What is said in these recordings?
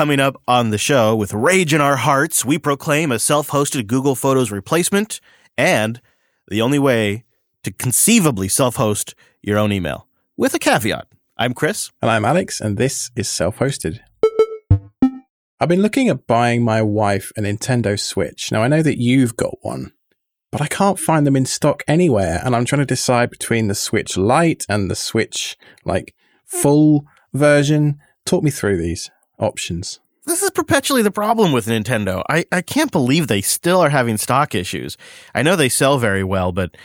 Coming up on the show, with rage in our hearts, we proclaim a self hosted Google Photos replacement and the only way to conceivably self host your own email. With a caveat. I'm Chris. And I'm Alex, and this is self hosted. I've been looking at buying my wife a Nintendo Switch. Now, I know that you've got one, but I can't find them in stock anywhere. And I'm trying to decide between the Switch Lite and the Switch, like, full version. Talk me through these options. This is perpetually the problem with Nintendo. I, I can't believe they still are having stock issues. I know they sell very well, but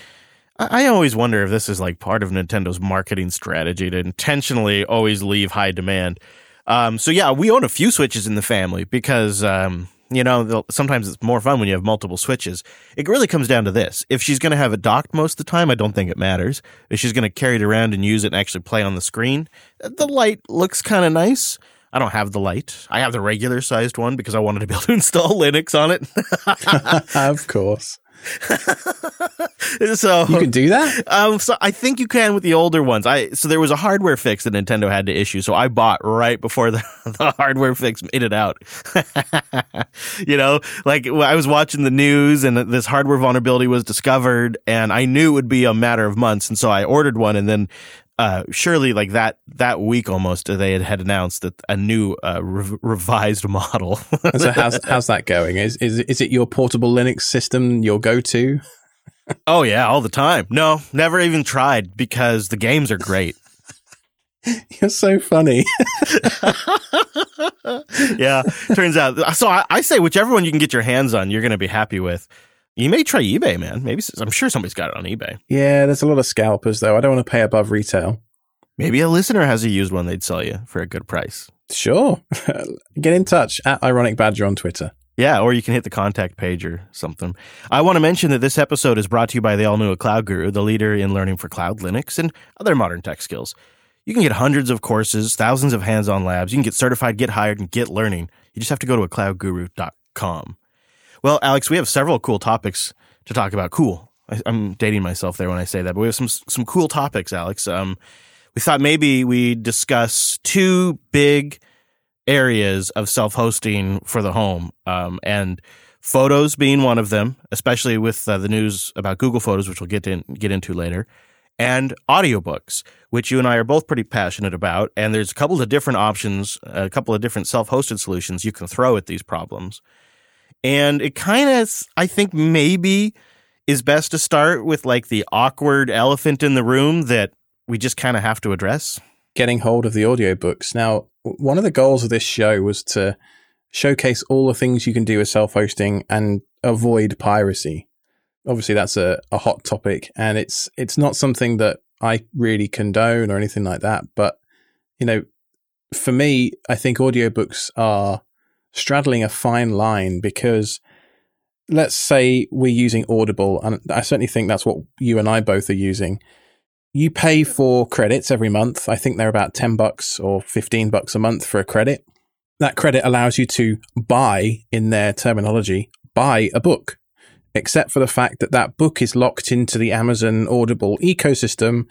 I, I always wonder if this is like part of Nintendo's marketing strategy to intentionally always leave high demand. Um, so yeah, we own a few Switches in the family because um, you know sometimes it's more fun when you have multiple Switches. It really comes down to this: if she's going to have it docked most of the time, I don't think it matters. If she's going to carry it around and use it and actually play on the screen, the Lite looks kind of nice. I don't have the Lite. I have the regular sized one because I wanted to be able to install Linux on it. of course. so you can do that. Um, so I think you can with the older ones. I so there was a hardware fix that Nintendo had to issue, so I bought right before the, the hardware fix made it out. you know, like I was watching the news and this hardware vulnerability was discovered, and I knew it would be a matter of months, and so I ordered one, and then uh, surely like that that week almost they had, had announced that a new uh, re- revised model. so how's how's that going? Is is is it your portable Linux system your go to? oh yeah, all the time. No, never even tried because the games are great. You're so funny. yeah, turns out. So I, I say whichever one you can get your hands on, you're going to be happy with. You may try eBay, man. Maybe I'm sure somebody's got it on eBay. Yeah, there's a lot of scalpers though. I don't want to pay above retail. Maybe a listener has a used one they'd sell you for a good price. Sure. Get in touch at Ironic Badger on Twitter. Yeah, or you can hit the contact page or something. I want to mention that this episode is brought to you by the all new A Cloud Guru, the leader in learning for cloud, Linux, and other modern tech skills. You can get hundreds of courses, thousands of hands on labs. You can get certified, get hired, and get learning. You just have to go to cloudguru.com. Well, Alex, we have several cool topics to talk about. Cool. I, am dating myself there when I say that, but we have some some cool topics, Alex. Um, we thought maybe we'd discuss two big areas of self-hosting for the home, um, and photos being one of them, especially with uh, the news about Google Photos, which we'll get in get into later, and audiobooks, which you and I are both pretty passionate about. And there's a couple of different options, a couple of different self-hosted solutions you can throw at these problems. And it kind of, I think maybe is best to start with like the awkward elephant in the room that we just kind of have to address. Getting hold of the audiobooks. Now, one of the goals of this show was to showcase all the things you can do with self hosting and avoid piracy. Obviously, that's a, a hot topic, and it's it's not something that I really condone or anything like that. But you know, for me, I think audiobooks are straddling a fine line because let's say we're using Audible, and I certainly think that's what you and I both are using. You pay for credits every month. I think they're about 10 bucks or 15 bucks a month for a credit. That credit allows you to buy, in their terminology, buy a book, except for the fact that that book is locked into the Amazon Audible ecosystem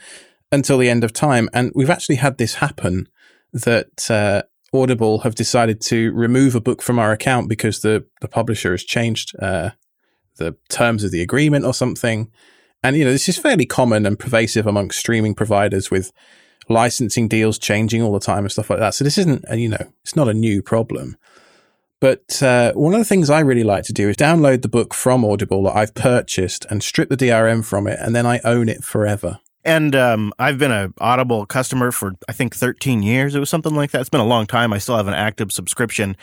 until the end of time. And we've actually had this happen that uh, Audible have decided to remove a book from our account because the, the publisher has changed uh, the terms of the agreement or something. And, you know, this is fairly common and pervasive amongst streaming providers with licensing deals changing all the time and stuff like that. So this isn't, you know, it's not a new problem. But uh, one of the things I really like to do is download the book from Audible that I've purchased and strip the DRM from it, and then I own it forever. And um, I've been an Audible customer for I think 13 years. It was something like that. It's been a long time. I still have an active subscription.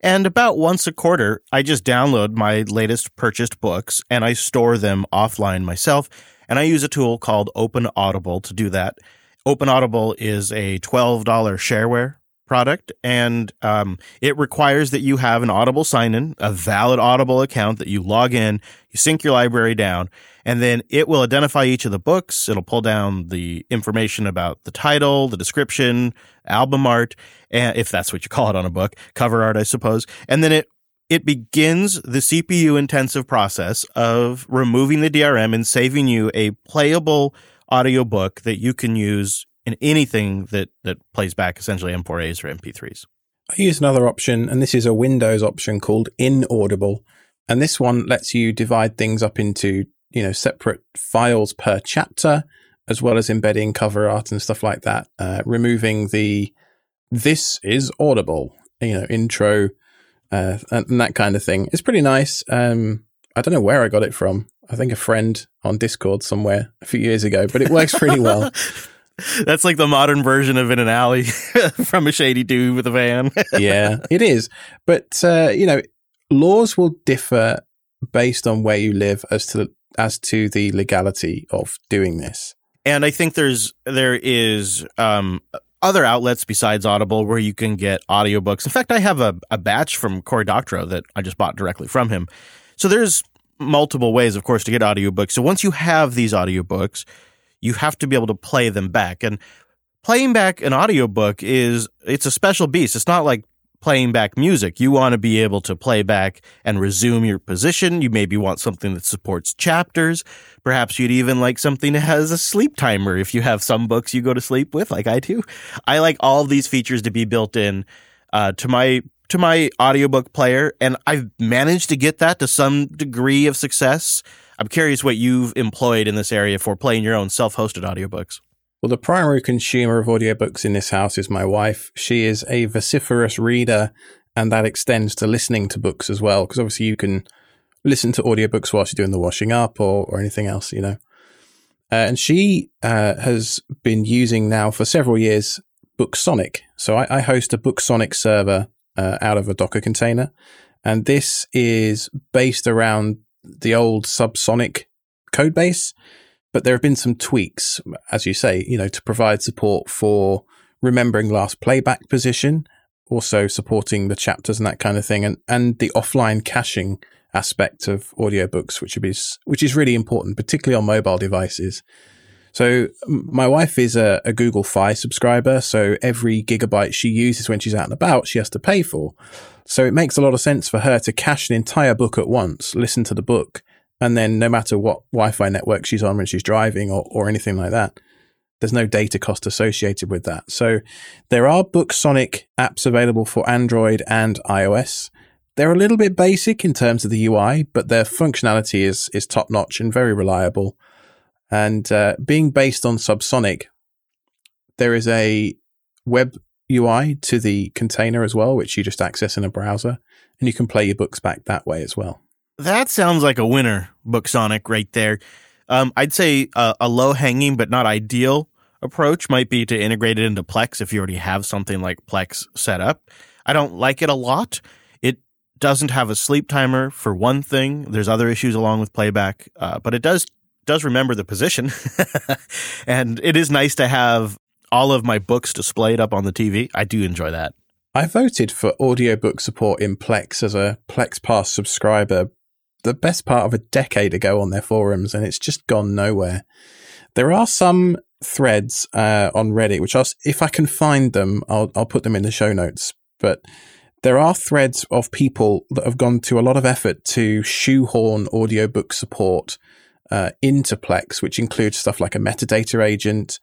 And about once a quarter, I just download my latest purchased books and I store them offline myself. And I use a tool called Open Audible to do that. Open Audible is a $12 shareware product, and um, it requires that you have an Audible sign in, a valid Audible account that you log in, you sync your library down, and then it will identify each of the books. It'll pull down the information about the title, the description, album art, and if that's what you call it on a book, cover art, I suppose, and then it it begins the CPU intensive process of removing the DRM and saving you a playable audiobook that you can use in anything that that plays back essentially M4As or MP3s. I use another option, and this is a Windows option called Inaudible. And this one lets you divide things up into, you know, separate files per chapter, as well as embedding cover art and stuff like that, uh, removing the this is audible, you know, intro uh, and that kind of thing. It's pretty nice. Um, I don't know where I got it from. I think a friend on Discord somewhere a few years ago, but it works pretty well. That's like the modern version of in an alley from a shady dude with a van. yeah, it is. But uh, you know, laws will differ based on where you live as to as to the legality of doing this. And I think there's there is um, other outlets besides Audible where you can get audiobooks. In fact, I have a, a batch from Cory Doctorow that I just bought directly from him. So there's multiple ways, of course, to get audiobooks. So once you have these audiobooks, you have to be able to play them back. And playing back an audiobook is it's a special beast. It's not like playing back music. You want to be able to play back and resume your position. You maybe want something that supports chapters. Perhaps you'd even like something that has a sleep timer if you have some books you go to sleep with, like I do. I like all these features to be built in uh, to my to my audiobook player, and I've managed to get that to some degree of success. I'm curious what you've employed in this area for playing your own self-hosted audiobooks. Well, the primary consumer of audiobooks in this house is my wife. She is a vociferous reader, and that extends to listening to books as well, because obviously you can listen to audiobooks whilst you're doing the washing up or, or anything else, you know. Uh, and she uh, has been using now for several years BookSonic. So I, I host a BookSonic server uh, out of a Docker container. And this is based around the old Subsonic code base but there have been some tweaks, as you say, you know, to provide support for remembering last playback position, also supporting the chapters and that kind of thing, and, and the offline caching aspect of audiobooks, which is which is really important, particularly on mobile devices. So my wife is a, a, Google Fi subscriber, so every gigabyte she uses when she's out and about, she has to pay for. So it makes a lot of sense for her to cache an entire book at once, listen to the book, and then no matter what Wi-Fi network she's on when she's driving or, or anything like that, there's no data cost associated with that. So there are BookSonic apps available for Android and iOS. They're a little bit basic in terms of the UI, but their functionality is is top notch and very reliable. And uh, being based on Subsonic, there is a web UI to the container as well, which you just access in a browser, and you can play your books back that way as well. That sounds like a winner, BookSonic, right there. Um, I'd say a, a low hanging but not ideal approach might be to integrate it into Plex if you already have something like Plex set up. I don't like it a lot. It doesn't have a sleep timer for one thing. There's other issues along with playback, uh, but it does does remember the position, and it is nice to have all of my books displayed up on the TV. I do enjoy that. I voted for audiobook support in Plex as a Plex Pass subscriber the best part of a decade ago on their forums, and it's just gone nowhere. There are some threads uh, on Reddit, which I'll, if I can find them, I'll, I'll put them in the show notes. But there are threads of people that have gone to a lot of effort to shoehorn audiobook support uh, into Plex, which includes stuff like a metadata agent.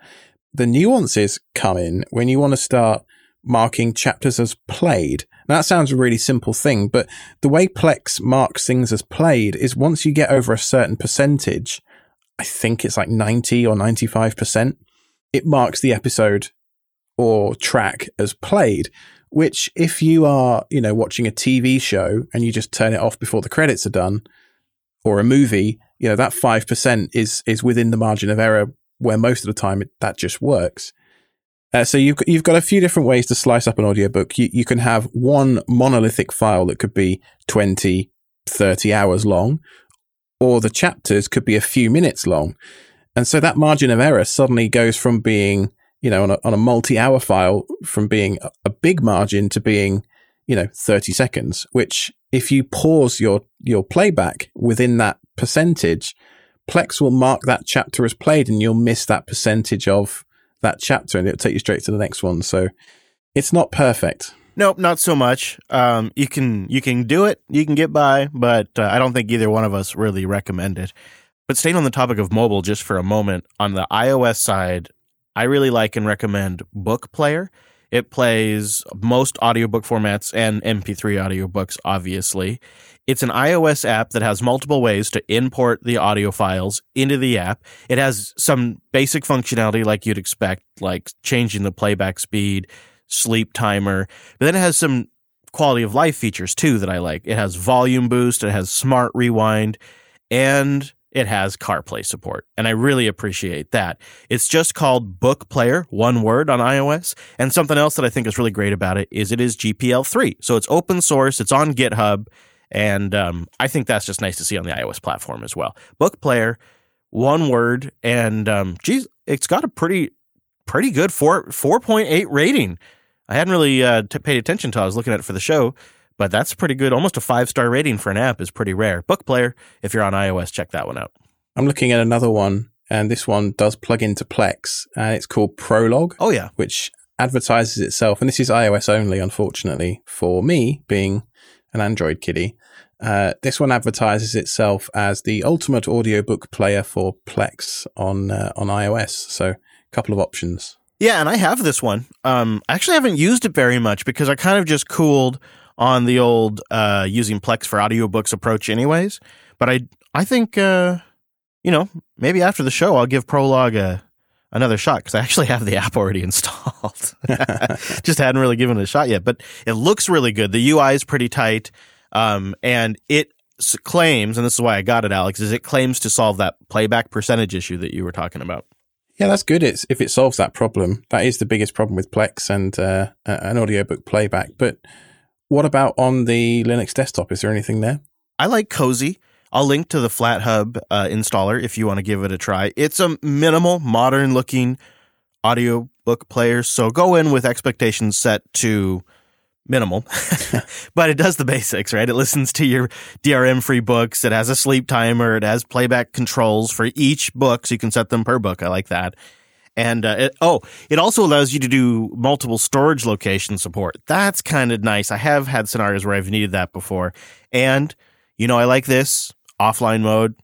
The nuances come in when you want to start marking chapters as played. Now, that sounds a really simple thing, but the way Plex marks things as played is once you get over a certain percentage, I think it's like 90 or 95%, it marks the episode or track as played. Which, if you are, you know, watching a TV show and you just turn it off before the credits are done, or a movie, you know, that 5% is, is within the margin of error where most of the time it, that just works. Uh, so you've you've got a few different ways to slice up an audiobook. You you can have one monolithic file that could be 20, 30 hours long, or the chapters could be a few minutes long. And so that margin of error suddenly goes from being, you know, on a, on a multi-hour file from being a, a big margin to being, you know, 30 seconds, which if you pause your, your playback within that percentage, Plex will mark that chapter as played and you'll miss that percentage of that chapter and it'll take you straight to the next one. So it's not perfect. Nope, not so much. Um, you can you can do it, you can get by, but uh, I don't think either one of us really recommend it. But staying on the topic of mobile just for a moment, on the iOS side, I really like and recommend Book Player. It plays most audiobook formats and MP3 audiobooks, obviously. It's an iOS app that has multiple ways to import the audio files into the app. It has some basic functionality like you'd expect, like changing the playback speed, sleep timer, but then it has some quality of life features too that I like. It has volume boost, it has smart rewind, and it has CarPlay support. And I really appreciate that. It's just called Book Player, one word on iOS. And something else that I think is really great about it is it is GPL 3. So it's open source, it's on GitHub. And um, I think that's just nice to see on the iOS platform as well. Book Player, one word, and um, geez, it's got a pretty, pretty good four four point eight rating. I hadn't really uh, t- paid attention until I was looking at it for the show, but that's pretty good. Almost a five star rating for an app is pretty rare. Book Player, if you're on iOS, check that one out. I'm looking at another one, and this one does plug into Plex, and it's called Prologue. Oh yeah, which advertises itself, and this is iOS only, unfortunately, for me being an Android kiddie. Uh, this one advertises itself as the ultimate audiobook player for Plex on uh, on iOS. So, a couple of options. Yeah, and I have this one. Um, I actually haven't used it very much because I kind of just cooled on the old uh, using Plex for audiobooks approach, anyways. But I I think uh, you know maybe after the show I'll give Prologue a another shot because I actually have the app already installed. Just hadn't really given it a shot yet, but it looks really good. The UI is pretty tight, um, and it claims, and this is why I got it, Alex, is it claims to solve that playback percentage issue that you were talking about. Yeah, that's good. It's if it solves that problem. That is the biggest problem with Plex and uh, an audiobook playback. But what about on the Linux desktop? Is there anything there? I like Cozy. I'll link to the FlatHub uh, installer if you want to give it a try. It's a minimal, modern looking audiobook player. So go in with expectations set to minimal, but it does the basics, right? It listens to your DRM free books. It has a sleep timer. It has playback controls for each book. So you can set them per book. I like that. And uh, it, oh, it also allows you to do multiple storage location support. That's kind of nice. I have had scenarios where I've needed that before. And, you know, I like this offline mode.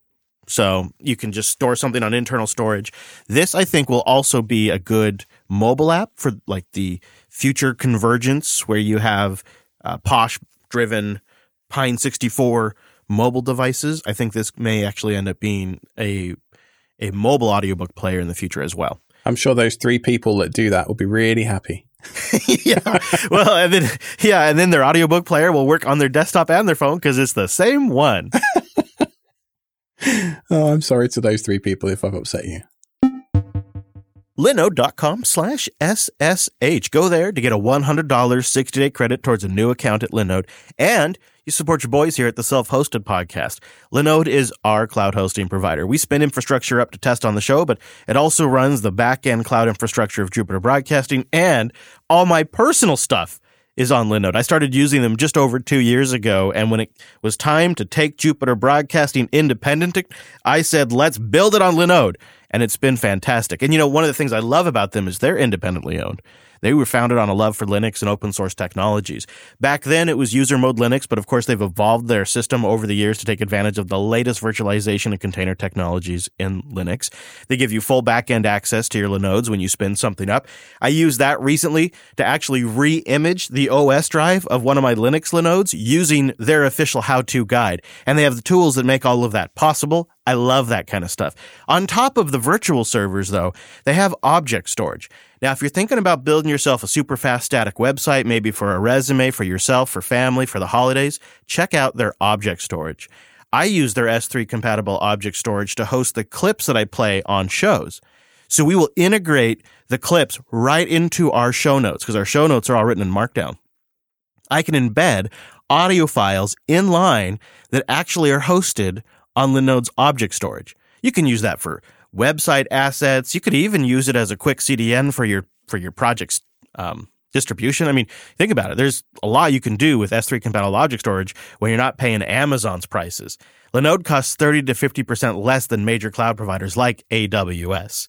So you can just store something on internal storage. This, I think, will also be a good mobile app for like the future convergence where you have uh, Phosh driven Pine 64 mobile devices. I think this may actually end up being a a mobile audiobook player in the future as well. I'm sure those three people that do that will be really happy. yeah. Well, and then yeah, and then their audiobook player will work on their desktop and their phone because it's the same one. oh, I'm sorry to those three people if I've upset you. Linode.com slash SSH. Go there to get a $100 60 day credit towards a new account at Linode. And you support your boys here at the Self Hosted Podcast. Linode is our cloud hosting provider. We spin infrastructure up to test on the show, but it also runs the back end cloud infrastructure of Jupiter Broadcasting and all my personal stuff is on Linode. I started using them just over two years ago, and when it was time to take Jupiter Broadcasting independent, I said, let's build it on Linode. And it's been fantastic. And you know, one of the things I love about them is they're independently owned. They were founded on a love for Linux and open source technologies. Back then, it was user mode Linux, but of course, they've evolved their system over the years to take advantage of the latest virtualization and container technologies in Linux. They give you full backend access to your Linodes when you spin something up. I used that recently to actually re-image the OS drive of one of my Linux Linodes using their official how-to guide. And they have the tools that make all of that possible. I love that kind of stuff. On top of the virtual servers, though, they have object storage. Now, if you're thinking about building yourself a super fast static website, maybe for a resume, for yourself, for family, for the holidays, check out their object storage. I use their S3 compatible object storage to host the clips that I play on shows. So we will integrate the clips right into our show notes because our show notes are all written in Markdown. I can embed audio files in line that actually are hosted on Linode's object storage. You can use that for website assets. You could even use it as a quick CDN for your for your project's um, distribution. I mean, think about it. There's a lot you can do with S3 compatible object storage when you're not paying Amazon's prices. Linode costs 30 to 50% less than major cloud providers like AWS.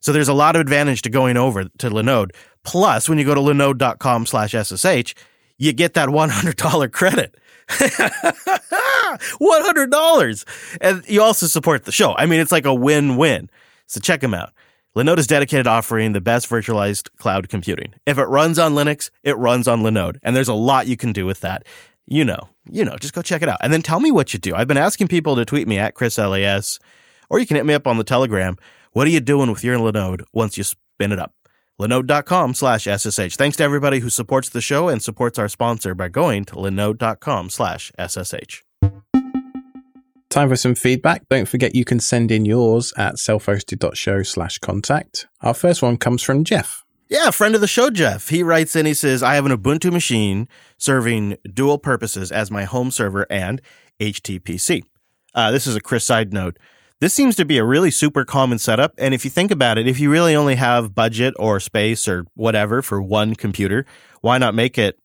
So there's a lot of advantage to going over to Linode. Plus, when you go to linode.com slash SSH, you get that $100 credit. $100. And you also support the show. I mean, it's like a win win. So check them out. Linode is dedicated offering the best virtualized cloud computing. If it runs on Linux, it runs on Linode. And there's a lot you can do with that. You know, you know, just go check it out. And then tell me what you do. I've been asking people to tweet me at ChrisLAS, or you can hit me up on the Telegram. What are you doing with your Linode once you spin it up? Linode.com slash SSH. Thanks to everybody who supports the show and supports our sponsor by going to linode.com slash SSH. Time for some feedback. Don't forget you can send in yours at selfhosted.show slash contact. Our first one comes from Jeff. Yeah, friend of the show, Jeff. He writes in, he says, I have an Ubuntu machine serving dual purposes as my home server and HTPC. Uh, this is a Chris side note. This seems to be a really super common setup. And if you think about it, if you really only have budget or space or whatever for one computer, why not make it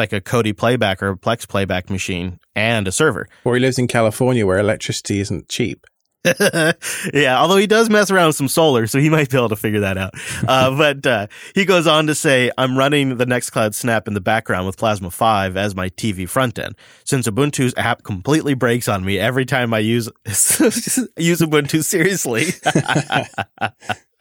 like a Kodi playback or a Plex playback machine and a server. Or he lives in California where electricity isn't cheap. yeah, although he does mess around with some solar, so he might be able to figure that out. Uh, but uh, he goes on to say, I'm running the Nextcloud Snap in the background with Plasma 5 as my TV front end. Since Ubuntu's app completely breaks on me every time I use, use Ubuntu seriously.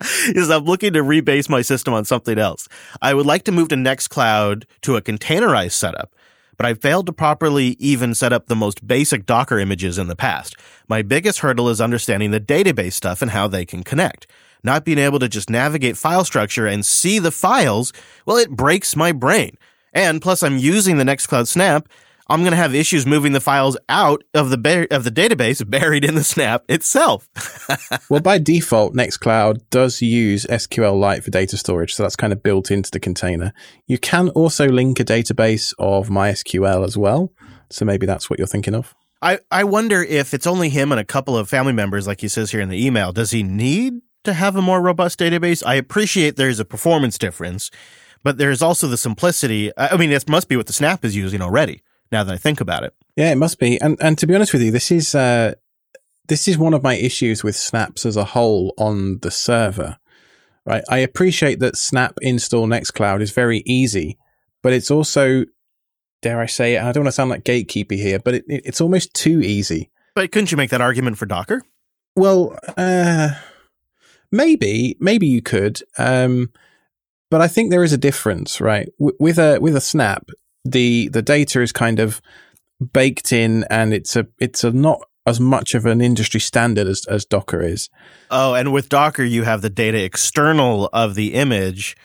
is I'm looking to rebase my system on something else. I would like to move to Nextcloud to a containerized setup but I failed to properly even set up the most basic Docker images in the past. My biggest hurdle is understanding the database stuff and how they can connect. Not being able to just navigate file structure and see the files, well, it breaks my brain. And plus, I'm using the Nextcloud Snap I'm going to have issues moving the files out of the bar- of the database buried in the Snap itself. well, by default, Nextcloud does use SQLite for data storage, so that's kind of built into the container. You can also link a database of MySQL as well, so maybe that's what you're thinking of. I, I wonder if it's only him and a couple of family members, like he says here in the email. Does he need to have a more robust database? I appreciate there's a performance difference, but there's also the simplicity. I mean, this must be what the Snap is using already now that I think about it. Yeah, it must be. And and to be honest with you, this is uh, this is one of my issues with snaps as a whole on the server. Right, I appreciate that snap install Nextcloud is very easy, but it's also, dare I say it, I don't want to sound like gatekeeper here, but it, it, it's almost too easy. But couldn't you make that argument for Docker? Well, uh, maybe, maybe you could. Um, but I think there is a difference, right? W- with a with a snap, the the data is kind of baked in and it's a it's a not as much of an industry standard as, as Docker is. Oh, and with Docker you have the data external of the image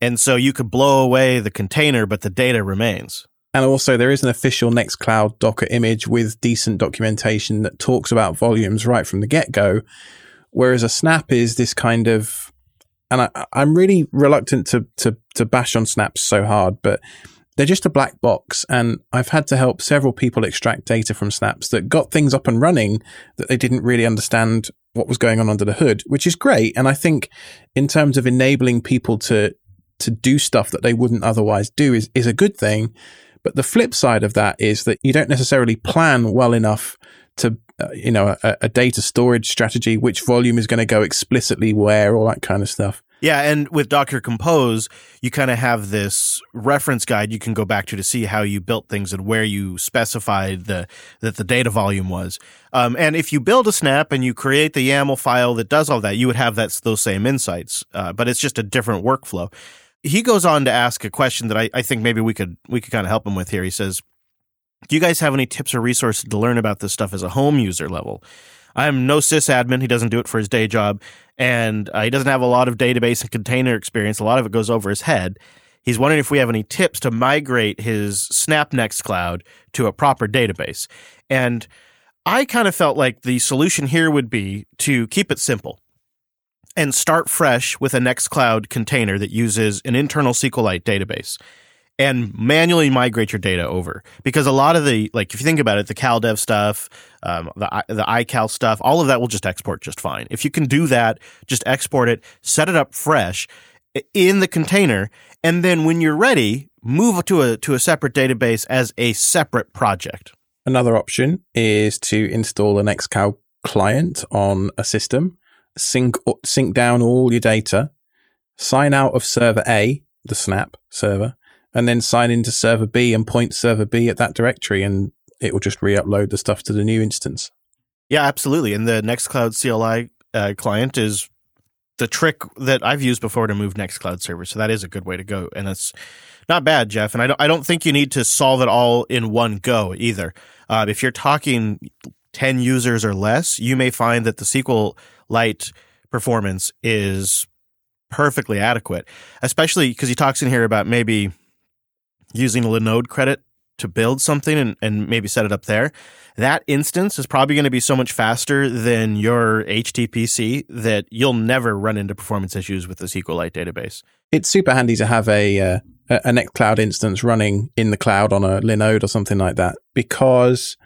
and so you could blow away the container but the data remains. And also there is an official Nextcloud Docker image with decent documentation that talks about volumes right from the get-go whereas a snap is this kind of and I, I'm really reluctant to, to to bash on snaps so hard, but they're just a black box. And I've had to help several people extract data from snaps that got things up and running that they didn't really understand what was going on under the hood, which is great. And I think in terms of enabling people to, to do stuff that they wouldn't otherwise do is, is a good thing. But the flip side of that is that you don't necessarily plan well enough to, uh, you know, a, a data storage strategy, which volume is going to go explicitly where, all that kind of stuff. Yeah, and with Docker Compose, you kind of have this reference guide you can go back to to see how you built things and where you specified the that the data volume was. Um, and if you build a snap and you create the YAML file that does all that, you would have that those same insights. Uh, but it's just a different workflow. He goes on to ask a question that I, I think maybe we could we could kind of help him with here. He says, "Do you guys have any tips or resources to learn about this stuff as a home user level?" I'm no sysadmin. He doesn't do it for his day job, and uh, he doesn't have a lot of database and container experience. A lot of it goes over his head. He's wondering if we have any tips to migrate his Snap Nextcloud to a proper database. And I kind of felt like the solution here would be to keep it simple and start fresh with a Nextcloud container that uses an internal SQLite database and manually migrate your data over. Because a lot of the like if you think about it the CalDAV stuff um, the the ical stuff all of that will just export just fine. If you can do that just export it set it up fresh in the container and then when you're ready move to a to a separate database as a separate project. Another option is to install an nextcloud client on a system sync sync down all your data sign out of server a the snap server and then sign into server B and point server B at that directory, and it will just re-upload the stuff to the new instance. Yeah, absolutely. And the Nextcloud CLI uh, client is the trick that I've used before to move Nextcloud servers. So that is a good way to go, and that's not bad, Jeff. And I don't I don't think you need to solve it all in one go either. Uh, if you're talking ten users or less, you may find that the SQLite performance is perfectly adequate, especially because he talks in here about maybe using a Linode credit to build something and, and maybe set it up there. That instance is probably going to be so much faster than your HTPC that you'll never run into performance issues with the SQLite database. It's super handy to have a uh, a Nextcloud instance running in the cloud on a Linode or something like that because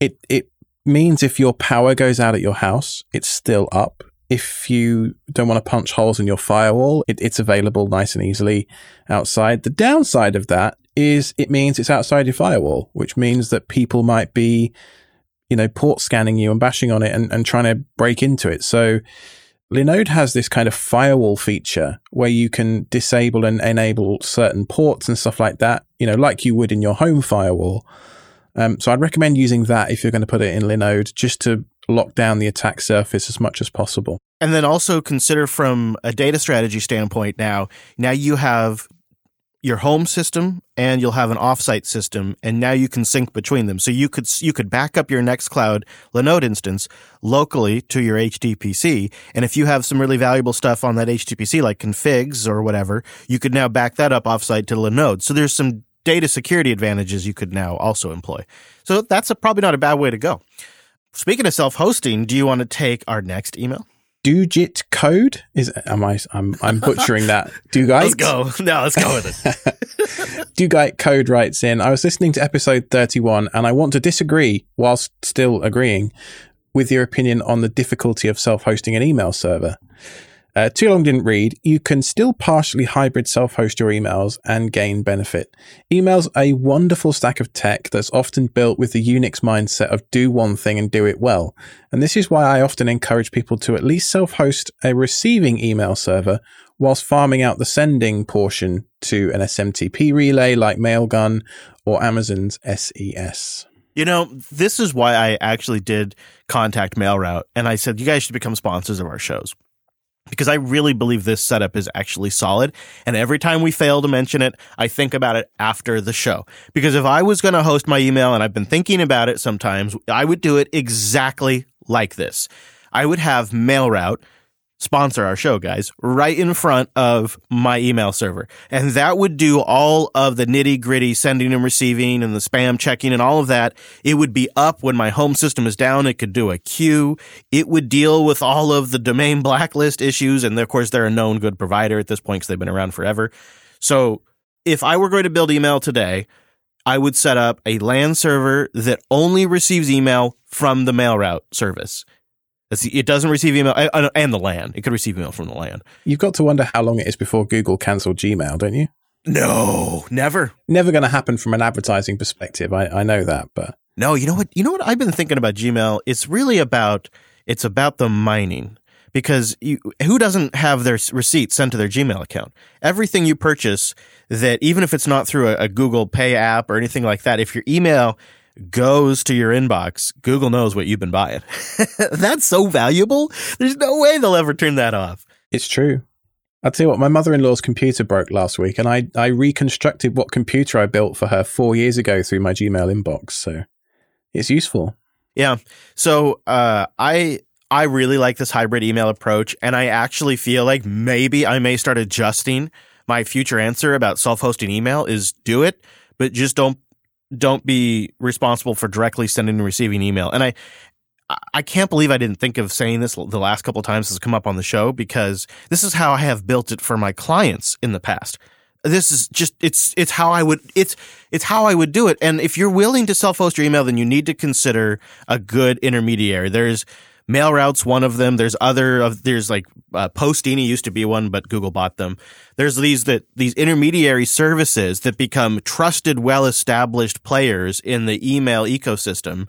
it it means if your power goes out at your house, it's still up. If you don't want to punch holes in your firewall, it, it's available nice and easily outside. The downside of that is it means it's outside your firewall, which means that people might be, you know, port scanning you and bashing on it and, and trying to break into it. So Linode has this kind of firewall feature where you can disable and enable certain ports and stuff like that, you know, like you would in your home firewall. Um, so I'd recommend using that if you're going to put it in Linode just to lock down the attack surface as much as possible. And then also consider from a data strategy standpoint now, now you have your home system and you'll have an offsite system and now you can sync between them. So you could you could back up your Nextcloud Linode instance locally to your HTPC and if you have some really valuable stuff on that HTPC like configs or whatever, you could now back that up offsite to Linode. So there's some data security advantages you could now also employ. So that's a, probably not a bad way to go. Speaking of self-hosting, do you want to take our next email? Dugit code is am I I'm I'm butchering that. Dugite. Let's go. No, let's go with it. Dugite code writes in, I was listening to episode 31 and I want to disagree whilst still agreeing with your opinion on the difficulty of self-hosting an email server. Uh, too long didn't read. You can still partially hybrid self host your emails and gain benefit. Emails a wonderful stack of tech that's often built with the Unix mindset of do one thing and do it well. And this is why I often encourage people to at least self host a receiving email server whilst farming out the sending portion to an SMTP relay like Mailgun or Amazon's SES. You know, this is why I actually did contact MailRoute and I said, you guys should become sponsors of our shows because I really believe this setup is actually solid. And every time we fail to mention it, I think about it after the show. Because if I was going to host my email, and I've been thinking about it sometimes, I would do it exactly like this. I would have MailRoute sponsor our show, guys, right in front of my email server. And that would do all of the nitty gritty sending and receiving and the spam checking and all of that. It would be up when my home system is down. It could do a queue. It would deal with all of the domain blacklist issues. And of course, they're a known good provider at this point because they've been around forever. So if I were going to build email today, I would set up a LAN server that only receives email from the MailRoute service. It doesn't receive email and the LAN. It could receive email from the LAN. You've got to wonder how long it is before Google cancelled Gmail, don't you? No, never. Never going to happen from an advertising perspective. I, I know that, but no. You know what? You know what? I've been thinking about Gmail. It's really about it's about the mining because you, who doesn't have their receipt sent to their Gmail account? Everything you purchase that even if it's not through a, a Google Pay app or anything like that, if your email goes to your inbox, Google knows what you've been buying. That's so valuable. There's no way they'll ever turn that off. It's true. I'll tell you what, my mother in law's computer broke last week, and I, I reconstructed what computer I built for her four years ago through my Gmail inbox. So it's useful. Yeah. So uh, I I really like this hybrid email approach, and I actually feel like maybe I may start adjusting my future answer about self hosting email is do it, but just don't don't be responsible for directly sending and receiving email. And I, I can't believe I didn't think of saying this the last couple of times it's come up on the show because this is how I have built it for my clients in the past. This is just it's it's how I would it's it's how I would do it. And if you're willing to self-host your email, then you need to consider a good intermediary. There's MailRoute's one of them. There's other of there's like uh, Postini used to be one, but Google bought them. There's these that these intermediary services that become trusted, well-established players in the email ecosystem,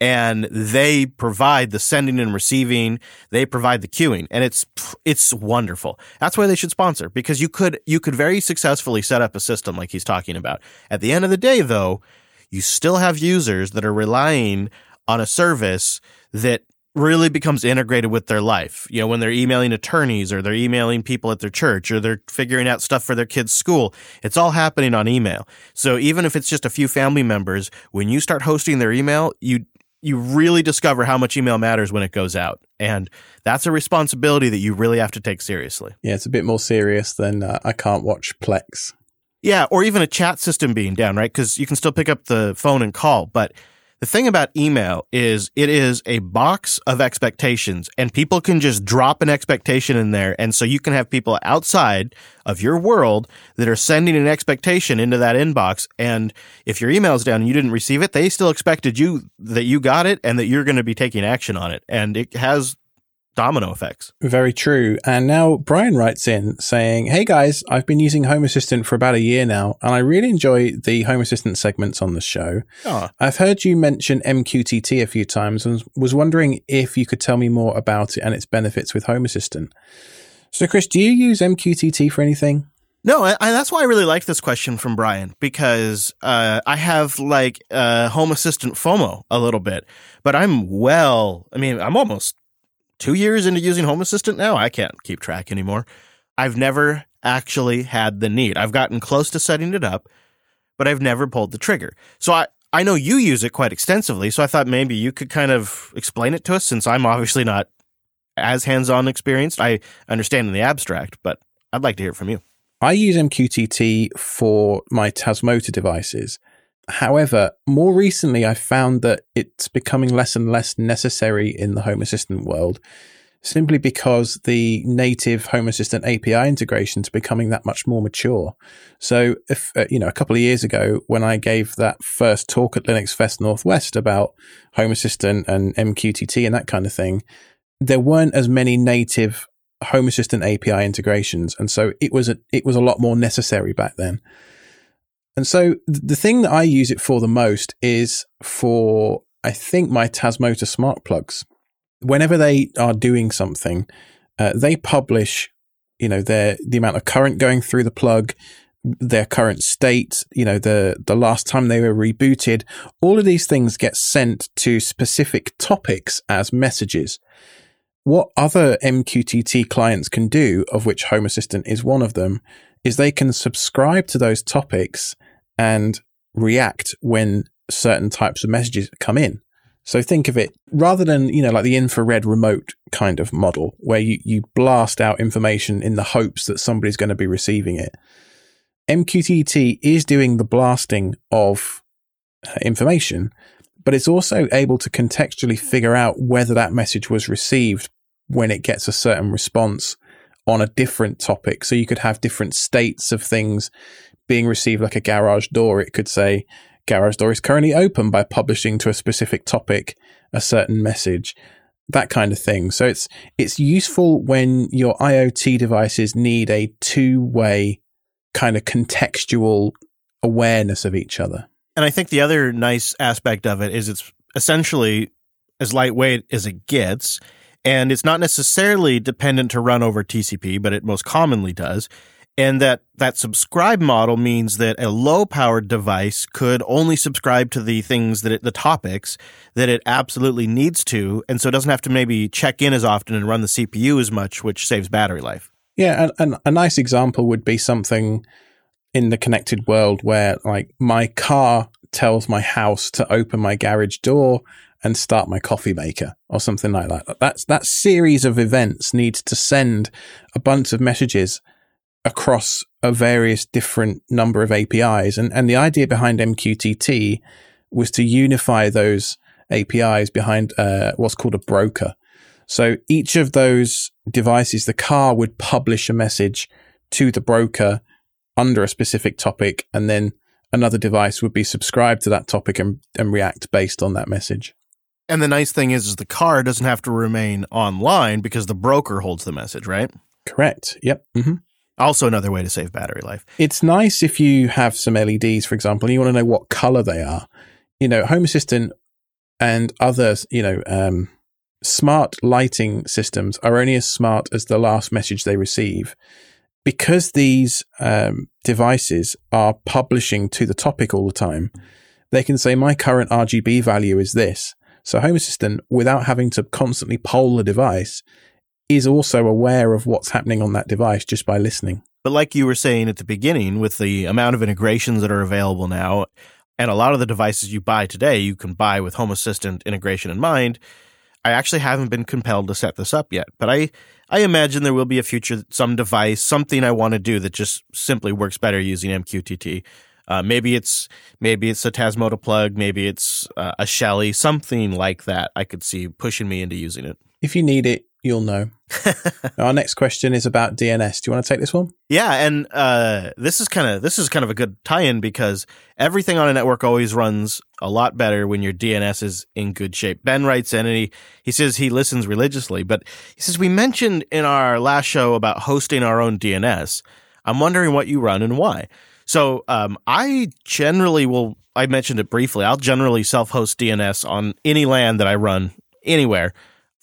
and they provide the sending and receiving. They provide the queuing, and it's it's wonderful. That's why they should sponsor because you could you could very successfully set up a system like he's talking about. At the end of the day, though, you still have users that are relying on a service that really becomes integrated with their life. You know, when they're emailing attorneys or they're emailing people at their church or they're figuring out stuff for their kids' school, it's all happening on email. So even if it's just a few family members, when you start hosting their email, you you really discover how much email matters when it goes out. And that's a responsibility that you really have to take seriously. Yeah, it's a bit more serious than uh, I can't watch Plex. Yeah, or even a chat system being down, right? Because you can still pick up the phone and call, but the thing about email is it is a box of expectations and people can just drop an expectation in there. And so you can have people outside of your world that are sending an expectation into that inbox. And if your email is down and you didn't receive it, they still expected you that you got it and that you're going to be taking action on it. And it has domino effects. Very true. And now Brian writes in saying, Hey guys, I've been using Home Assistant for about a year now, and I really enjoy the Home Assistant segments on the show. Oh. I've heard you mention MQTT a few times and was wondering if you could tell me more about it and its benefits with Home Assistant. So, Chris, do you use MQTT for anything? No, I, I, that's why I really like this question from Brian because uh, I have like uh, Home Assistant FOMO a little bit, but I'm well. I mean, I'm almost two years into using Home Assistant now. I can't keep track anymore. I've never actually had the need. I've gotten close to setting it up, but I've never pulled the trigger. So I, I know you use it quite extensively. So I thought maybe you could kind of explain it to us since I'm obviously not as hands on experienced. I understand in the abstract, but I'd like to hear from you. I use MQTT for my Tasmota devices. However, more recently, I found that it's becoming less and less necessary in the Home Assistant world simply because the native Home Assistant API integration is becoming that much more mature. So, if uh, you know, a couple of years ago, when I gave that first talk at LinuxFest Northwest about Home Assistant and MQTT and that kind of thing, there weren't as many native Home Assistant API integrations, and so it was a, it was a lot more necessary back then. And so the thing that I use it for the most is for, I think, my Tasmota smart plugs. Whenever they are doing something, uh, they publish, you know, their the amount of current going through the plug, their current state, you know, the the last time they were rebooted. All of these things get sent to specific topics as messages. What other MQTT clients can do, of which Home Assistant is one of them, is they can subscribe to those topics and react when certain types of messages come in. So think of it rather than, you know, like the infrared remote kind of model where you, you blast out information in the hopes that somebody's going to be receiving it. MQTT is doing the blasting of uh, information, but it's also able to contextually figure out whether that message was received when it gets a certain response on a different topic. So you could have different states of things being received like a garage door, it could say garage door is currently open by publishing to a specific topic a certain message, that kind of thing. So it's it's useful when your IoT devices need a two-way kind of contextual awareness of each other. And I think the other nice aspect of it is it's essentially as lightweight as it gets. And it's not necessarily dependent to run over TCP, but it most commonly does and that that subscribe model means that a low powered device could only subscribe to the things that it, the topics that it absolutely needs to and so it doesn't have to maybe check in as often and run the cpu as much which saves battery life yeah and, a nice example would be something in the connected world where like my car tells my house to open my garage door and start my coffee maker or something like that. That's that series of events needs to send a bunch of messages across a various different number of APIs. And, and the idea behind MQTT was to unify those APIs behind uh, what's called a broker. So each of those devices, the car would publish a message to the broker under a specific topic, and then another device would be subscribed to that topic and, and react based on that message. And the nice thing is, is the car doesn't have to remain online because the broker holds the message, right? Correct. Yep. Mm-hmm. Also, another way to save battery life. It's nice if you have some LEDs, for example, and you want to know what color they are. You know, Home Assistant and other, you know, um, smart lighting systems are only as smart as the last message they receive. Because these um, devices are publishing to the topic all the time, they can say, My current RGB value is this. So Home Assistant, without having to constantly poll the device, is also aware of what's happening on that device just by listening. But like you were saying at the beginning, with the amount of integrations that are available now, and a lot of the devices you buy today, you can buy with Home Assistant integration in mind. I actually haven't been compelled to set this up yet, but I, I imagine there will be a future, some device, something I want to do that just simply works better using MQTT. Uh, maybe it's maybe it's a Tasmota plug, maybe it's uh, a Shelly, something like that. I could see pushing me into using it. If you need it, you'll know. Our next question is about DNS. Do you want to take this one? Yeah, and uh, this is kind of this is kind of a good tie-in because everything on a network always runs a lot better when your DNS is in good shape. Ben writes in and he, he says he listens religiously, but he says we mentioned in our last show about hosting our own DNS. I'm wondering what you run and why. So um, I generally will. I mentioned it briefly. I'll generally self-host DNS on any LAN that I run anywhere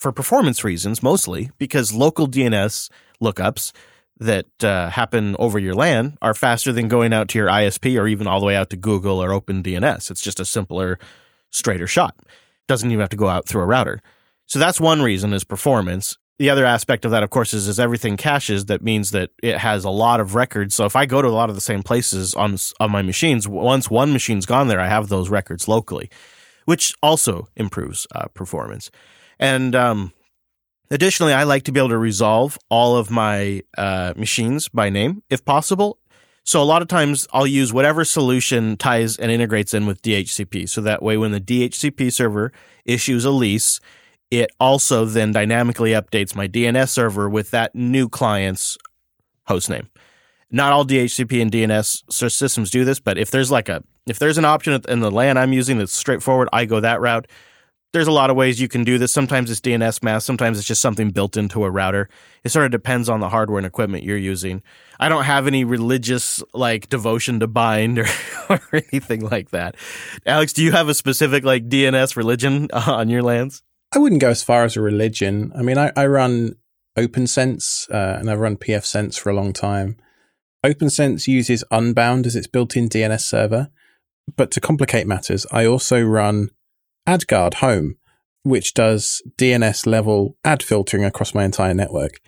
for performance reasons, mostly because local DNS lookups that uh, happen over your LAN are faster than going out to your ISP or even all the way out to Google or OpenDNS. It's just a simpler, straighter shot. Doesn't even have to go out through a router. So that's one reason is performance. The other aspect of that, of course, is, is everything caches. That means that it has a lot of records. So if I go to a lot of the same places on on my machines, once one machine's gone there, I have those records locally, which also improves uh, performance. And um, additionally, I like to be able to resolve all of my uh, machines by name if possible. So a lot of times I'll use whatever solution ties and integrates in with DHCP. So that way, when the DHCP server issues a lease, it also then dynamically updates my DNS server with that new client's hostname. Not all DHCP and DNS systems do this, but if there's like a if there's an option in the LAN I'm using that's straightforward, I go that route there's a lot of ways you can do this. Sometimes it's dnsmasq, sometimes it's just something built into a router. It sort of depends on the hardware and equipment you're using. I don't have any religious like devotion to bind or, or anything like that. Alex, do you have a specific like DNS religion on your LANs? I wouldn't go as far as a religion. I mean, I, I run OPNsense uh, and I've run pfSense for a long time. OPNsense uses Unbound as its built-in DNS server, but to complicate matters, I also run AdGuard Home, which does DNS level ad filtering across my entire network.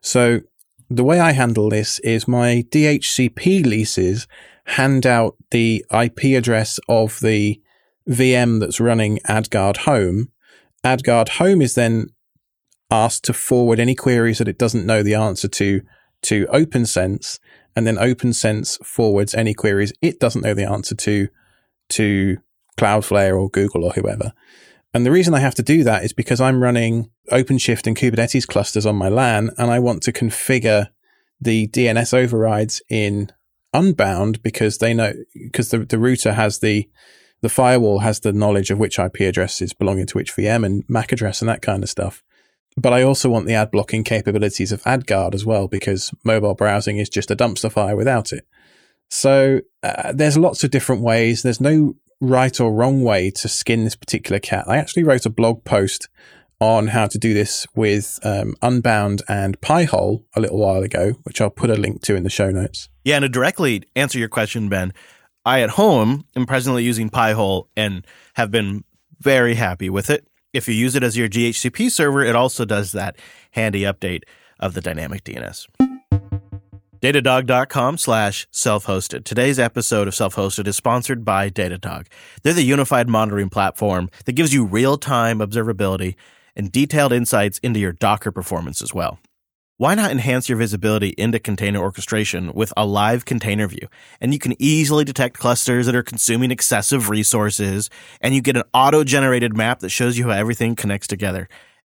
So the way I handle this is my DHCP leases hand out the IP address of the VM that's running AdGuard Home. AdGuard Home is then asked to forward any queries that it doesn't know the answer to to OPNsense, and then OPNsense forwards any queries it doesn't know the answer to to Cloudflare or Google or whoever. And the reason I have to do that is because I'm running OpenShift and Kubernetes clusters on my LAN and I want to configure the DNS overrides in Unbound because they know because the, the router has the the firewall has the knowledge of which IP addresses belonging to which VM and MAC address and that kind of stuff. But I also want the ad blocking capabilities of AdGuard as well because mobile browsing is just a dumpster fire without it. So uh, there's lots of different ways. There's no right or wrong way to skin this particular cat. I actually wrote a blog post on how to do this with um, Unbound and Pi-hole a little while ago, which I'll put a link to in the show notes. Yeah, and to directly answer your question, Ben, I at home am presently using Pi-hole and have been very happy with it. If you use it as your DHCP server, it also does that handy update of the dynamic DNS. Datadog.com slash self-hosted. Today's episode of Self-Hosted is sponsored by Datadog. They're the unified monitoring platform that gives you real-time observability and detailed insights into your Docker performance as well. Why not enhance your visibility into container orchestration with a live container view? And you can easily detect clusters that are consuming excessive resources, and you get an auto-generated map that shows you how everything connects together.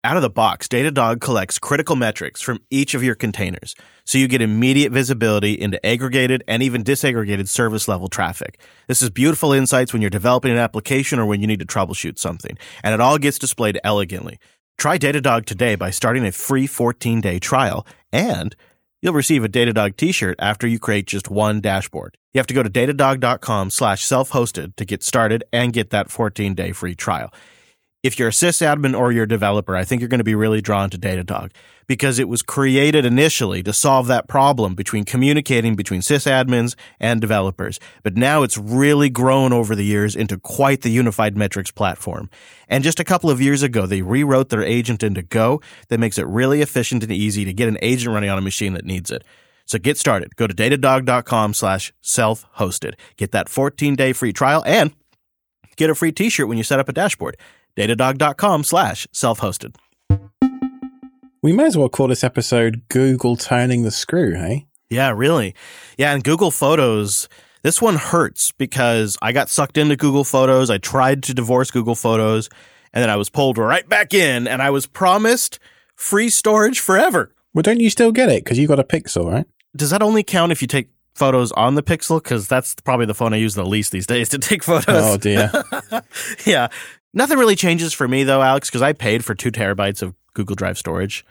Out of the box, Datadog collects critical metrics from each of your containers, so you get immediate visibility into aggregated and even disaggregated service level traffic. This is beautiful insights when you're developing an application or when you need to troubleshoot something, and it all gets displayed elegantly. Try Datadog today by starting a free 14 day trial, and you'll receive a Datadog t-shirt after you create just one dashboard. You have to go to datadog.com slash self-hosted to get started and get that 14 day free trial. If you're a sysadmin or you're a developer, I think you're going to be really drawn to Datadog because it was created initially to solve that problem between communicating between sysadmins and developers. But now it's really grown over the years into quite the unified metrics platform. And just a couple of years ago, they rewrote their agent into Go that makes it really efficient and easy to get an agent running on a machine that needs it. So get started. Go to datadog.com slash self-hosted. Get that 14-day free trial and get a free t-shirt when you set up a dashboard. datadog.com slash self-hosted. We may as well call this episode Google Turning the Screw, hey? Yeah, really. Yeah, and Google Photos, this one hurts because I got sucked into Google Photos. I tried to divorce Google Photos, and then I was pulled right back in, and I was promised free storage forever. Well, don't you still get it? Because you got a Pixel, right? Does that only count if you take photos on the Pixel? Because that's probably the phone I use the least these days to take photos. Oh, dear. yeah. Nothing really changes for me, though, Alex, because I paid for two terabytes of Google Drive storage.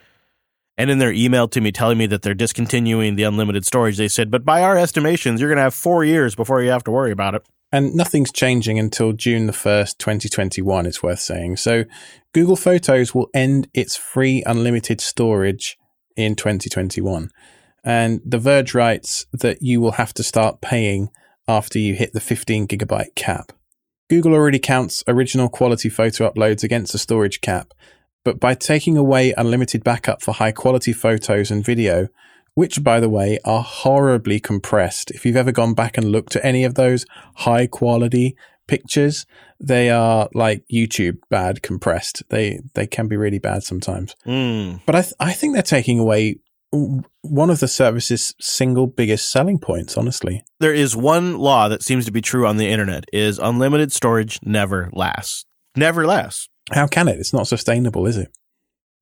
And in their email to me telling me that they're discontinuing the unlimited storage, they said, but by our estimations, you're going to have four years before you have to worry about it. And nothing's changing until June the 1st, 2021, it's worth saying. So Google Photos will end its free unlimited storage in 2021. And The Verge writes that you will have to start paying after you hit the 15 gigabyte cap. Google already counts original quality photo uploads against the storage cap, but by taking away unlimited backup for high quality photos and video, which by the way are horribly compressed, if you've ever gone back and looked at any of those high quality pictures, they are like YouTube bad compressed. They they can be really bad sometimes. Mm. But I th- I think they're taking away one of the service's single biggest selling points honestly. There is one law that seems to be true on the internet is unlimited storage never lasts. Never lasts. How can it? It's not sustainable is it?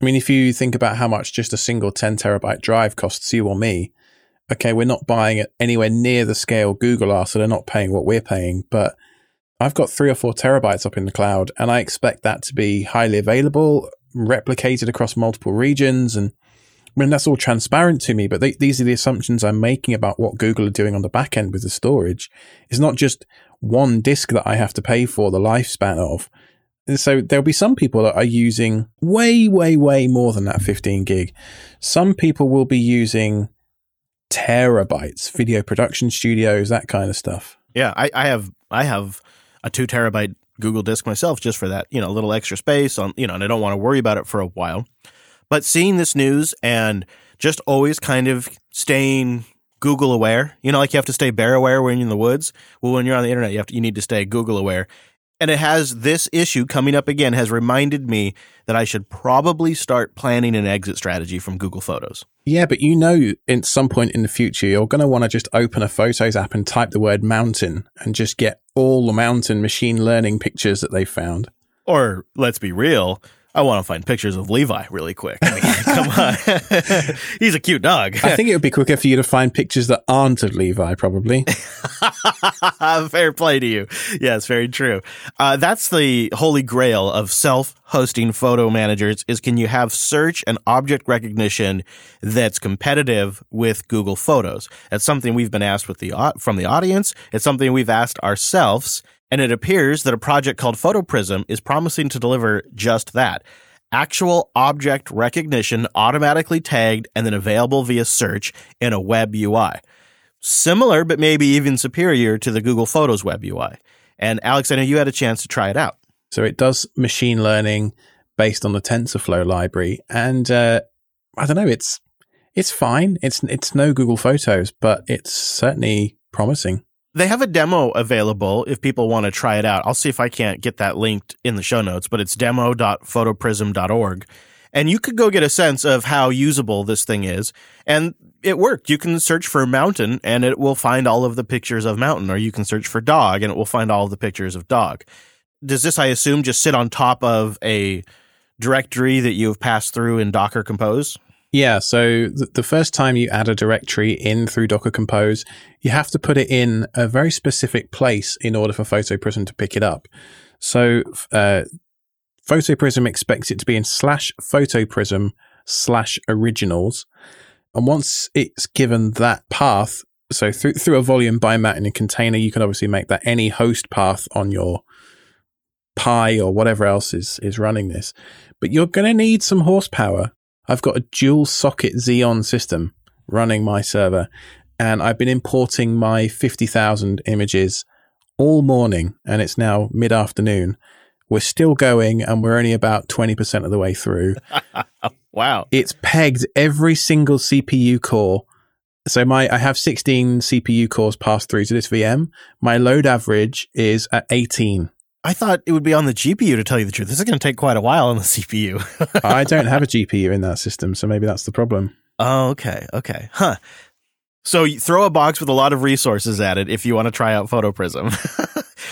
I mean if you think about how much just a single 10 terabyte drive costs you or me okay we're not buying it anywhere near the scale google are so they're not paying what we're paying but i've got three or four terabytes up in the cloud and i expect that to be highly available replicated across multiple regions and I mean, that's all transparent to me, but they, these are the assumptions I'm making about what Google are doing on the back end with the storage. It's not just one disk that I have to pay for the lifespan of. So there'll be some people that are using way, way, way more than that 15 gig. Some people will be using terabytes, video production studios, that kind of stuff. Yeah, I, I have I have a two terabyte Google disk myself just for that, you know, a little extra space on, you know, and I don't want to worry about it for a while. But seeing this news and just always kind of staying Google aware, you know, like you have to stay bear aware when you're in the woods. Well, when you're on the internet, you have to, you need to stay Google aware. And it has this issue coming up again has reminded me that I should probably start planning an exit strategy from Google Photos. Yeah, but you know, at some point in the future, you're going to want to just open a Photos app and type the word mountain and just get all the mountain machine learning pictures that they found. Or let's be real, I want to find pictures of Levi really quick. I mean, come on. He's a cute dog. I think it would be quicker for you to find pictures that aren't of Levi, probably. Fair play to you. Yes, very true. Uh, that's the holy grail of self-hosting photo managers is can you have search and object recognition that's competitive with Google Photos? That's something we've been asked with the from the audience. It's something we've asked ourselves and it appears that a project called PhotoPrism is promising to deliver just that actual object recognition automatically tagged and then available via search in a web UI. Similar, but maybe even superior to the Google Photos web UI. And Alex, I know you had a chance to try it out. So it does machine learning based on the TensorFlow library, and uh, I don't know, it's it's fine. It's it's no Google Photos, but it's certainly promising. They have a demo available if people want to try it out. I'll see if I can't get that linked in the show notes, but it's demo.photoprism.org. And you could go get a sense of how usable this thing is. And it worked. You can search for mountain and it will find all of the pictures of mountain, or you can search for dog and it will find all of the pictures of dog. Does this, I assume, just sit on top of a directory that you've passed through in Docker Compose? Yeah, so th- the first time you add a directory in through Docker Compose, you have to put it in a very specific place in order for PhotoPrism to pick it up. So uh, PhotoPrism expects it to be in slash PhotoPrism slash originals. And once it's given that path, so through through a volume by Matt in a container, you can obviously make that any host path on your Pi or whatever else is is running this. But you're going to need some horsepower. I've got a dual socket Xeon system running my server, and I've been importing my 50,000 images all morning, and it's now mid afternoon. We're still going, and we're only about 20% of the way through. wow. It's pegged every single CPU core. So my I have 16 CPU cores passed through to this VM. My load average is at 18. I thought it would be on the GPU to tell you the truth. This is going to take quite a while on the CPU. I don't have a GPU in that system, so maybe that's the problem. Oh, okay. Okay. Huh. So you throw a box with a lot of resources at it if you want to try out PhotoPrism.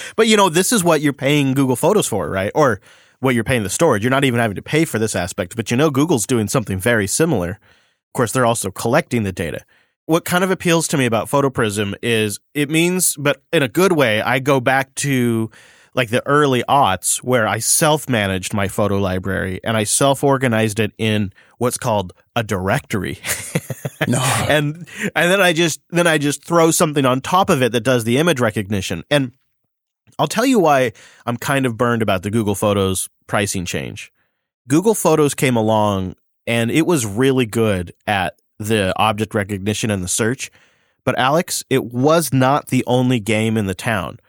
but you know, this is what you're paying Google Photos for, right? Or what you're paying the storage. You're not even having to pay for this aspect, but you know Google's doing something very similar. Of course, they're also collecting the data. What kind of appeals to me about PhotoPrism is it means, but in a good way, I go back to like the early aughts where I self managed my photo library and I self organized it in what's called a directory. no. and and then I just then I just throw something on top of it that does the image recognition. And I'll tell you why I'm kind of burned about the Google Photos pricing change. Google Photos came along and it was really good at the object recognition and the search. But Alex, it was not the only game in the town.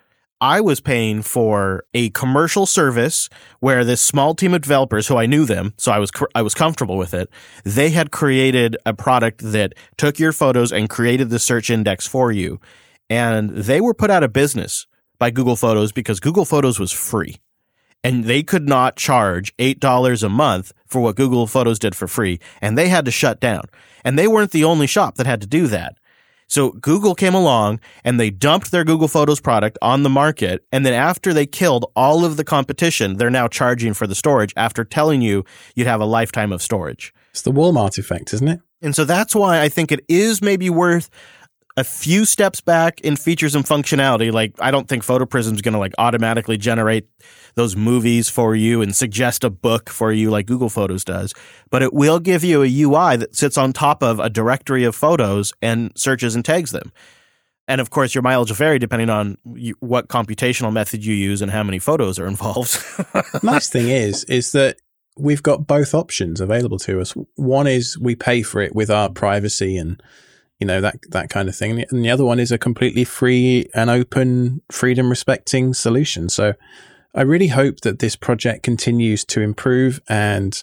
I was paying for a commercial service where this small team of developers who I knew them, so I was I was comfortable with it. They had created a product that took your photos and created the search index for you. And they were put out of business by Google Photos because Google Photos was free. And they could not charge $8 a month for what Google Photos did for free, and they had to shut down. And they weren't the only shop that had to do that. So Google came along and they dumped their Google Photos product on the market. And then after they killed all of the competition, they're now charging for the storage after telling you you'd have a lifetime of storage. It's the Walmart effect, isn't it? And so that's why I think it is maybe worth a few steps back in features and functionality. Like I don't think PhotoPrism is going to like automatically generate those movies for you and suggest a book for you like Google Photos does, but it will give you a UI that sits on top of a directory of photos and searches and tags them. And of course, your mileage will vary depending on what computational method you use and how many photos are involved. nice thing is, is that we've got both options available to us. One is we pay for it with our privacy and you know that that kind of thing, and the other one is a completely free and open, freedom respecting solution. So I really hope that this project continues to improve and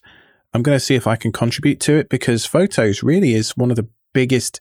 I'm going to see if I can contribute to it because photos really is one of the biggest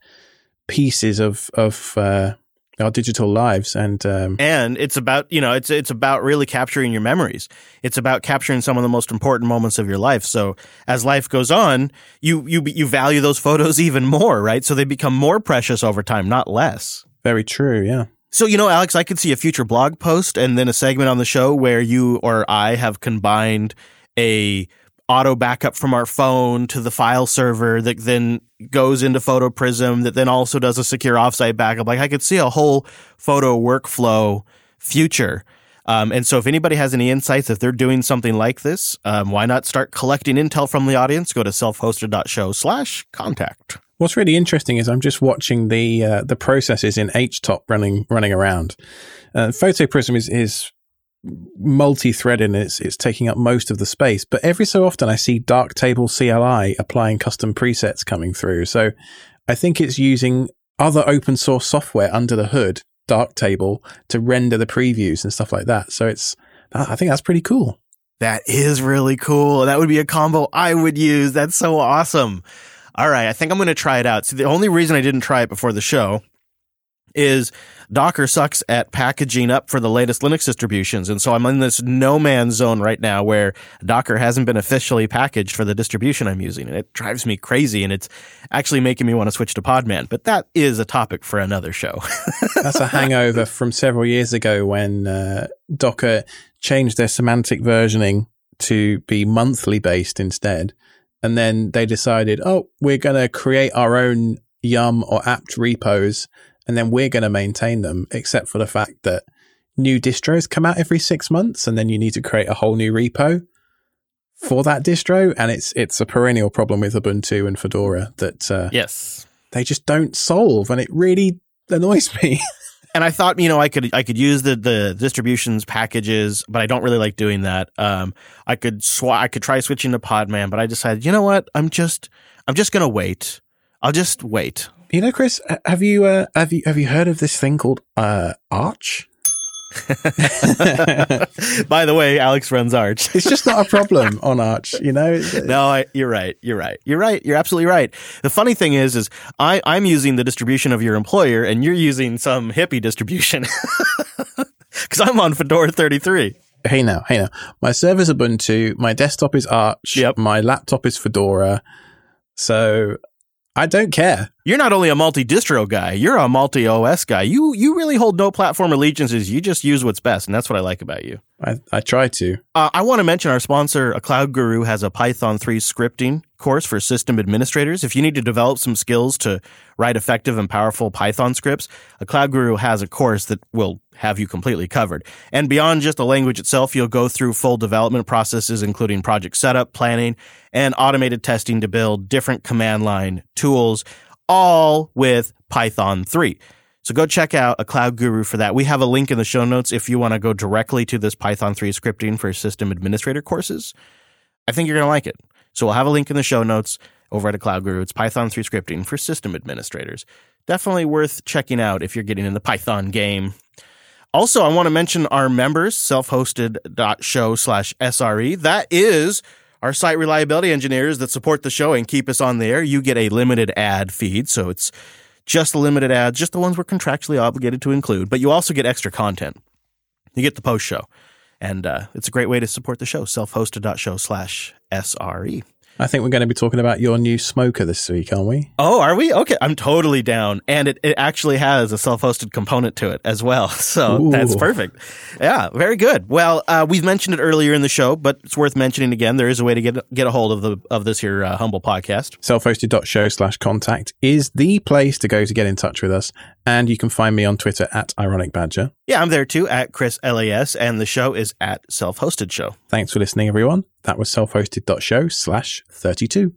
pieces of, of, uh, our digital lives and um, and it's about you know it's it's about really capturing your memories. It's about capturing some of the most important moments of your life. So as life goes on you you you value those photos even more right? So they become more precious over time not less. Very true yeah. So, you know, Alex, I could see a future blog post and then a segment on the show where you or I have combined a auto backup from our phone to the file server that then goes into PhotoPrism that then also does a secure offsite backup. Like I could see a whole photo workflow future. Um, and so if anybody has any insights, if they're doing something like this, um, why not start collecting intel from the audience? Go to selfhosted.show slash contact. What's really interesting is I'm just watching the uh, the processes in HTOP running running around. Uh, PhotoPrism is is multi-threaded and it's it's taking up most of the space. But every so often I see Darktable CLI applying custom presets coming through. So I think it's using other open source software under the hood, Darktable, to render the previews and stuff like that. So it's I think that's pretty cool. That is really cool. That would be a combo I would use. That's so awesome all right, I think I'm going to try it out. So the only reason I didn't try it before the show is Docker sucks at packaging up for the latest Linux distributions. And so I'm in this no man's zone right now where Docker hasn't been officially packaged for the distribution I'm using. And it drives me crazy and it's actually making me want to switch to Podman. But that is a topic for another show. That's a hangover from several years ago when uh, Docker changed their semantic versioning to be monthly based instead and then they decided, oh, we're going to create our own Yum or apt repos, and then we're going to maintain them, except for the fact that new distros come out every six months, and then you need to create a whole new repo for that distro, and it's it's a perennial problem with Ubuntu and Fedora that uh, yes they just don't solve, and it really annoys me. and I thought, you know, I could I could use the the distributions packages, but I don't really like doing that. Um, I could sw- I could try switching to Podman, but I decided, you know what? I'm just I'm just gonna wait. I'll just wait. You know, Chris, have you uh, have you have you heard of this thing called uh, Arch? By the way, Alex runs Arch. it's just not a problem on Arch, you know. no, I, you're right. You're right. You're right. You're absolutely right. The funny thing is, is I I'm using the distribution of your employer, and you're using some hippie distribution because I'm on Fedora 33. Hey now, hey now. My server's Ubuntu. My desktop is Arch. Yep. My laptop is Fedora. So I don't care. You're not only a multi distro guy, you're a multi OS guy. You you really hold no platform allegiances. You just use what's best, and that's what I like about you. I, I try to. Uh, I want to mention our sponsor, a Cloud Guru, has a Python 3 scripting course for system administrators. If you need to develop some skills to write effective and powerful Python scripts, a Cloud Guru has a course that will have you completely covered. And beyond just the language itself, you'll go through full development processes, including project setup, planning, and automated testing to build different command line tools, all with Python 3. So go check out a Cloud Guru for that. We have a link in the show notes if you want to go directly to this Python 3 scripting for system administrator courses. I think you're going to like it. So we'll have a link in the show notes over at a Cloud Guru. It's Python 3 scripting for system administrators. Definitely worth checking out if you're getting in the Python game. Also, I want to mention our members, self-hosted.show slash SRE. That is our site reliability engineers that support the show and keep us on the air. You get a limited ad feed, so it's just the limited ads, just the ones we're contractually obligated to include. But you also get extra content. You get the post show. And uh, it's a great way to support the show, self-hosted.show slash SRE. I think we're going to be talking about your new smoker this week, aren't we? Oh, are we? Okay. I'm totally down. And it, it actually has a self hosted component to it as well. So Ooh. that's perfect. Yeah, very good. Well, uh, we've mentioned it earlier in the show, but it's worth mentioning again. There is a way to get get a hold of the of this here uh, humble podcast. Self-hosted.show slash contact is the place to go to get in touch with us. And you can find me on Twitter at Ironic Badger. Yeah, I'm there too at Chris LAS, and the show is at Self Hosted Show. Thanks for listening, everyone. That was self-hosted.show slash 32.